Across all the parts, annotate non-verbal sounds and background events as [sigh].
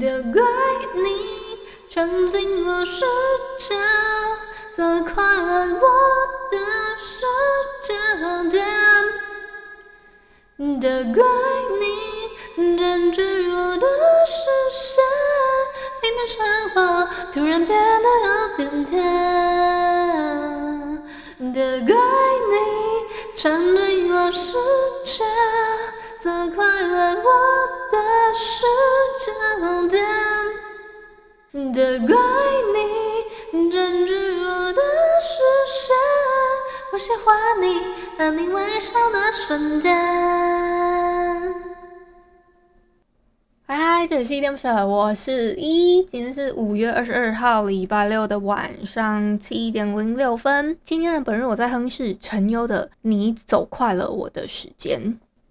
都怪你闯进我世界，责怪了我的世界，都怪你占据我的视线，平淡生活突然变得有点甜，都怪你闯进我世界，责怪了我的世界的，都怪你占据我的视线。我喜欢你和你微笑的瞬间。嗨嗨，这里是依依恋不舍，我是依依。今天是五月二十二号，礼拜六的晚上七点零六分。今天的本日我在哼是陈优的《你走快了我的时间》。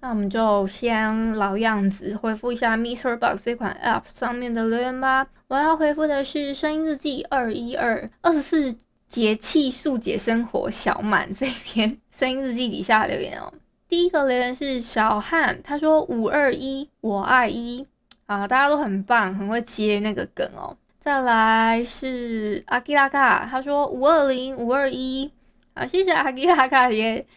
那我们就先老样子回复一下 MixerBox 这款 App 上面的留言吧。我要回复的是声音日记二一二二十四节气速解生活小满这篇声音日记底下留言哦。第一个留言是小汉，他说五二一我爱一啊，大家都很棒，很会接那个梗哦。再来是阿基拉卡，他说五二零五二一啊，谢谢阿基拉卡耶。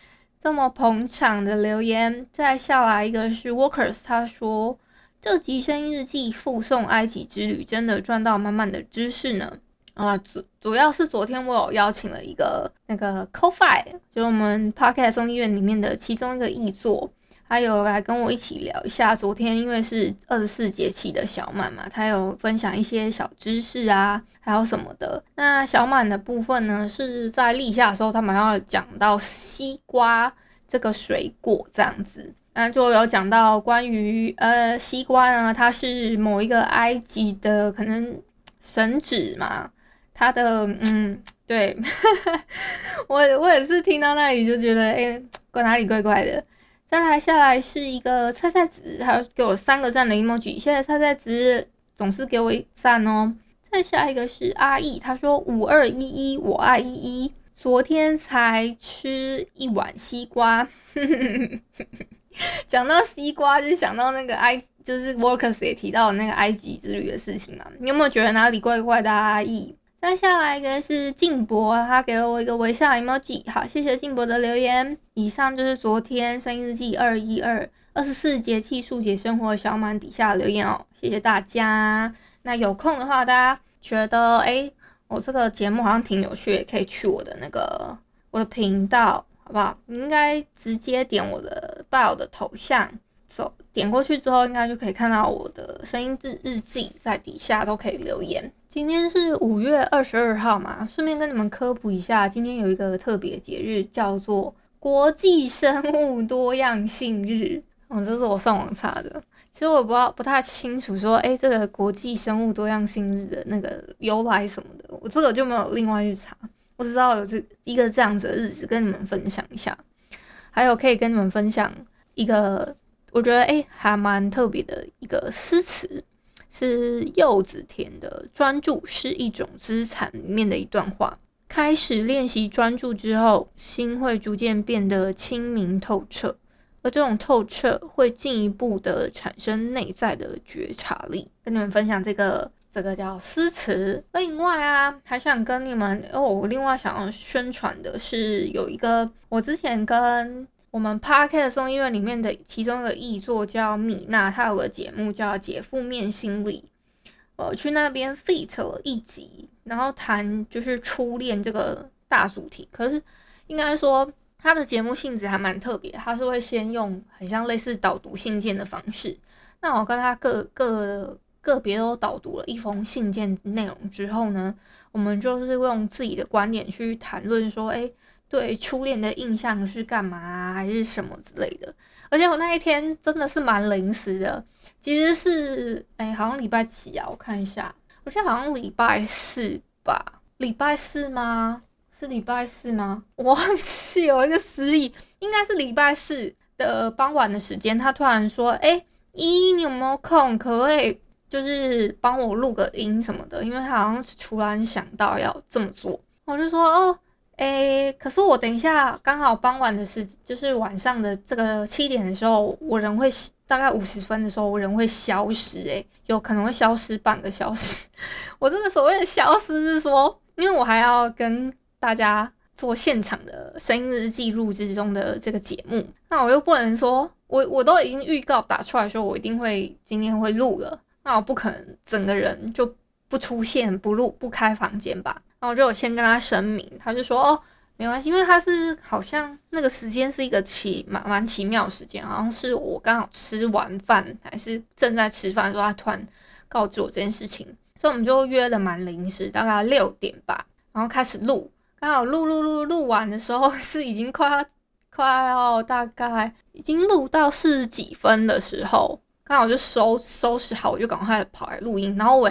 这么捧场的留言，再下来一个是 Workers，他说这集声音日记附送埃及之旅，真的赚到满满的知识呢。啊，主主要是昨天我有邀请了一个那个 Co-Fi，就是我们 Podcast 综艺院里面的其中一个译作。还有来跟我一起聊一下，昨天因为是二十四节气的小满嘛，他有分享一些小知识啊，还有什么的。那小满的部分呢，是在立夏的时候，他们要讲到西瓜这个水果这样子，那就有讲到关于呃西瓜呢，它是某一个埃及的可能神指嘛，它的嗯对，[laughs] 我我也是听到那里就觉得哎，怪哪里怪怪的。再来下来是一个菜菜子，他给我三个赞的 emoji，谢谢菜菜子，总是给我一赞哦。再下一个是阿义，他说五二一一我爱一一，昨天才吃一碗西瓜，[laughs] 讲到西瓜就想到那个埃，就是 workers 也提到那个埃及之旅的事情嘛，你有没有觉得哪里怪怪的？阿义？再下来一个是静博，他给了我一个微笑 emoji，好，谢谢静博的留言。以上就是昨天声音日记二一二二十四节气速解生活小满底下留言哦，谢谢大家。那有空的话，大家觉得诶，我这个节目好像挺有趣，也可以去我的那个我的频道，好不好？你应该直接点我的 bio 的头像。走，点过去之后，应该就可以看到我的声音日日记，在底下都可以留言。今天是五月二十二号嘛，顺便跟你们科普一下，今天有一个特别节日，叫做国际生物多样性日。哦，这是我上网查的，其实我不知道不太清楚，说，诶，这个国际生物多样性日的那个由来什么的，我这个就没有另外去查。我只知道有这一个这样子的日子，跟你们分享一下。还有可以跟你们分享一个。我觉得哎，还蛮特别的一个诗词，是柚子甜的《专注是一种资产》里面的一段话。开始练习专注之后，心会逐渐变得清明透彻，而这种透彻会进一步的产生内在的觉察力。跟你们分享这个，这个叫诗词。另外啊，还想跟你们哦，我另外想要宣传的是有一个，我之前跟。我们 Podcast 综艺院里面的其中一个译作叫米娜，她有个节目叫《解负面心理》，呃，去那边 feat 了一集，然后谈就是初恋这个大主题。可是应该说，他的节目性质还蛮特别，他是会先用很像类似导读信件的方式。那我跟他个个个别都导读了一封信件内容之后呢，我们就是用自己的观点去谈论说，诶对初恋的印象是干嘛，还是什么之类的。而且我那一天真的是蛮临时的，其实是哎，好像礼拜几啊？我看一下，我记得好像礼拜四吧？礼拜四吗？是礼拜四吗？我忘记有一个失忆，应该是礼拜四的傍晚的时间，他突然说：“哎，依依，你有没有空？可不可以就是帮我录个音什么的？”因为他好像是突然想到要这么做，我就说：“哦。”诶，可是我等一下刚好傍晚的时，就是晚上的这个七点的时候，我人会大概五十分的时候，我人会消失，诶，有可能会消失半个小时。[laughs] 我这个所谓的消失是说，因为我还要跟大家做现场的生日记录之中的这个节目，那我又不能说我我都已经预告打出来说我一定会今天会录了，那我不可能整个人就不出现不录不开房间吧。然后我就先跟他声明，他就说哦，没关系，因为他是好像那个时间是一个奇蛮蛮奇妙的时间，好像是我刚好吃完饭还是正在吃饭的时候，他突然告知我这件事情，所以我们就约了蛮临时，大概六点吧，然后开始录，刚好录录录录完的时候 [laughs] 是已经快要快要大概已经录到四十几分的时候，刚好就收收拾好，我就赶快跑来录音，然后我。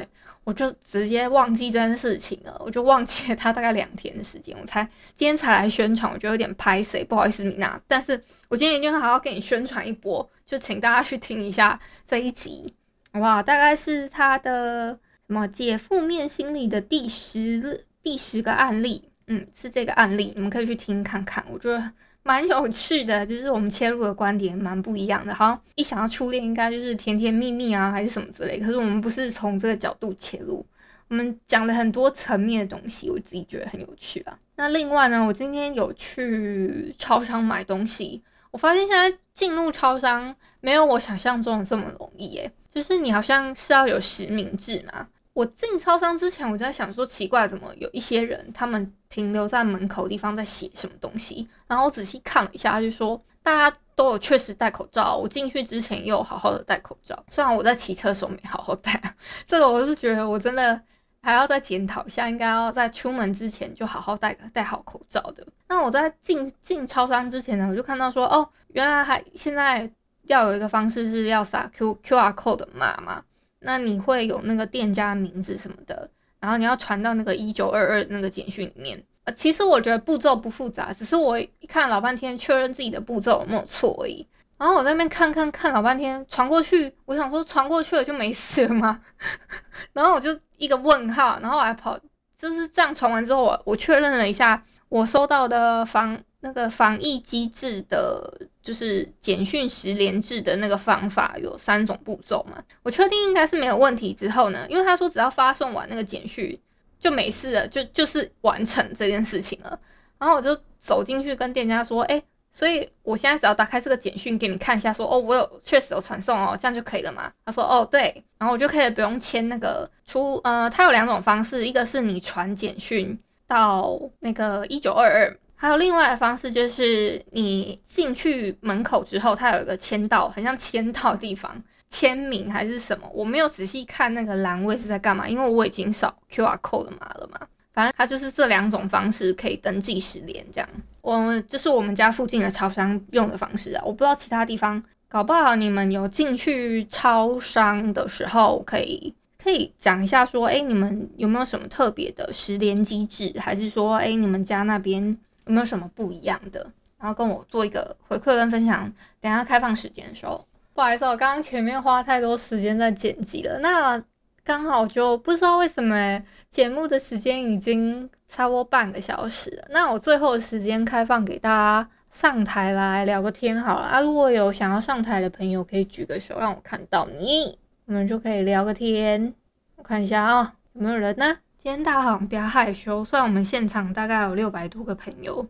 我就直接忘记这件事情了，我就忘记了他大概两天的时间，我才今天才来宣传，我觉得有点拍谁，不好意思米娜，但是我今天一定会好好给你宣传一波，就请大家去听一下这一集，好不好？大概是他的什么解负面心理的第十第十个案例，嗯，是这个案例，你们可以去听看看，我觉得。蛮有趣的，就是我们切入的观点蛮不一样的。好像一想到初恋，应该就是甜甜蜜蜜啊，还是什么之类。可是我们不是从这个角度切入，我们讲了很多层面的东西，我自己觉得很有趣啊。那另外呢，我今天有去超商买东西，我发现现在进入超商没有我想象中的这么容易耶。就是你好像是要有实名制嘛。我进超商之前，我就在想说，奇怪，怎么有一些人他们停留在门口地方在写什么东西？然后我仔细看了一下，他就说大家都有确实戴口罩。我进去之前也有好好的戴口罩，虽然我在骑车的时候没好好戴。这个我是觉得我真的还要再检讨一下，应该要在出门之前就好好戴戴好口罩的。那我在进进超商之前呢，我就看到说，哦，原来还现在要有一个方式是要扫 Q QR code 的码嘛。那你会有那个店家名字什么的，然后你要传到那个一九二二那个简讯里面。呃，其实我觉得步骤不复杂，只是我一看老半天确认自己的步骤有没有错而已。然后我在那边看看看老半天，传过去，我想说传过去了就没事了吗？[laughs] 然后我就一个问号，然后我还跑，就是这样传完之后，我我确认了一下，我收到的房那个防疫机制的。就是简讯十连制的那个方法有三种步骤嘛，我确定应该是没有问题之后呢，因为他说只要发送完那个简讯就没事了，就就是完成这件事情了。然后我就走进去跟店家说，哎、所以我现在只要打开这个简讯给你看一下说，哦，我有确实有传送哦，这样就可以了嘛？他说哦对，然后我就可以不用签那个出，呃，他有两种方式，一个是你传简讯到那个一九二二。还有另外的方式，就是你进去门口之后，它有一个签到，很像签到的地方，签名还是什么，我没有仔细看那个栏位是在干嘛，因为我已经扫 QR code 的码了嘛。反正它就是这两种方式可以登记实联，这样。我就是我们家附近的超商用的方式啊，我不知道其他地方，搞不好你们有进去超商的时候，可以可以讲一下说，哎，你们有没有什么特别的实联机制，还是说，哎，你们家那边？有没有什么不一样的？然后跟我做一个回馈跟分享。等下开放时间的时候，不好意思，我刚刚前面花太多时间在剪辑了。那刚好就不知道为什么节目的时间已经差不多半个小时了。那我最后的时间开放给大家上台来聊个天好了啊！如果有想要上台的朋友，可以举个手让我看到你，我们就可以聊个天。我看一下啊、有没有人呢？今天大家好像比较害羞，虽然我们现场大概有六百多个朋友，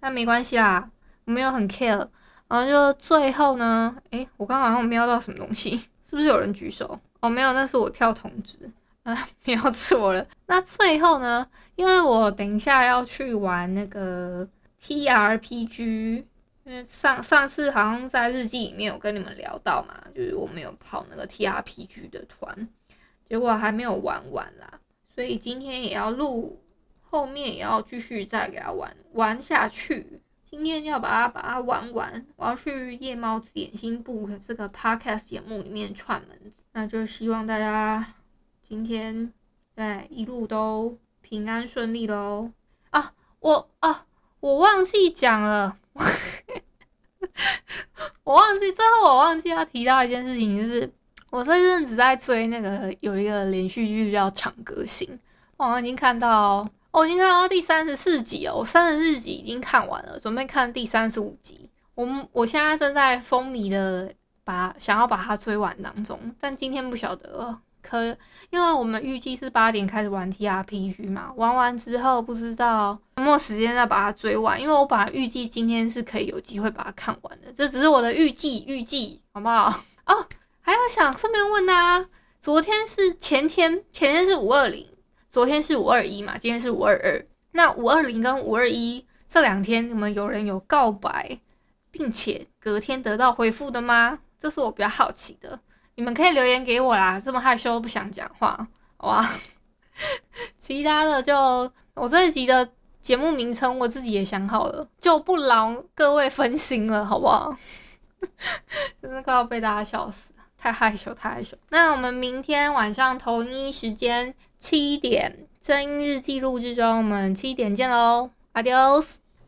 但没关系啦，我没有很 care。然后就最后呢，诶、我刚刚好像瞄到什么东西，[laughs] 是不是有人举手？哦，没有，那是我跳通知，[laughs] 啊，瞄错了。那最后呢，因为我等一下要去玩那个 TRPG，因为上上次好像在日记里面有跟你们聊到嘛，就是我没有跑那个 TRPG 的团，结果还没有玩完啦。所以今天也要录后面也要继续再给它玩玩下去。今天要把它把它玩完，我要去夜猫子点心部这个 podcast 节目里面串门子，那就希望大家今天对一路都平安顺利喽。啊，我啊，我忘记讲了，[laughs] 我忘记最后我忘记要提到一件事情，就是我这阵子在追那个有一个连续剧叫《长歌行》。我好像已经看到，我已经看到第三十四集哦，我三十四集已经看完了，准备看第三十五集。我们我现在正在风靡的把想要把它追完当中，但今天不晓得可，因为我们预计是八点开始玩 TRPG 嘛，玩完之后不知道有没有时间再把它追完，因为我本来预计今天是可以有机会把它看完的，这只是我的预计，预计好不好？哦，还要想顺便问大家，昨天是前天，前天是五二零。昨天是五二一嘛，今天是五二二。那五二零跟五二一这两天，你们有人有告白，并且隔天得到回复的吗？这是我比较好奇的。你们可以留言给我啦。这么害羞不想讲话，好吧？其他的就我这一集的节目名称我自己也想好了，就不劳各位分心了，好不好？真的快要被大家笑死。太害羞，太害羞。那我们明天晚上同一时间七点，声音日记录制中，我们七点见喽，Adios。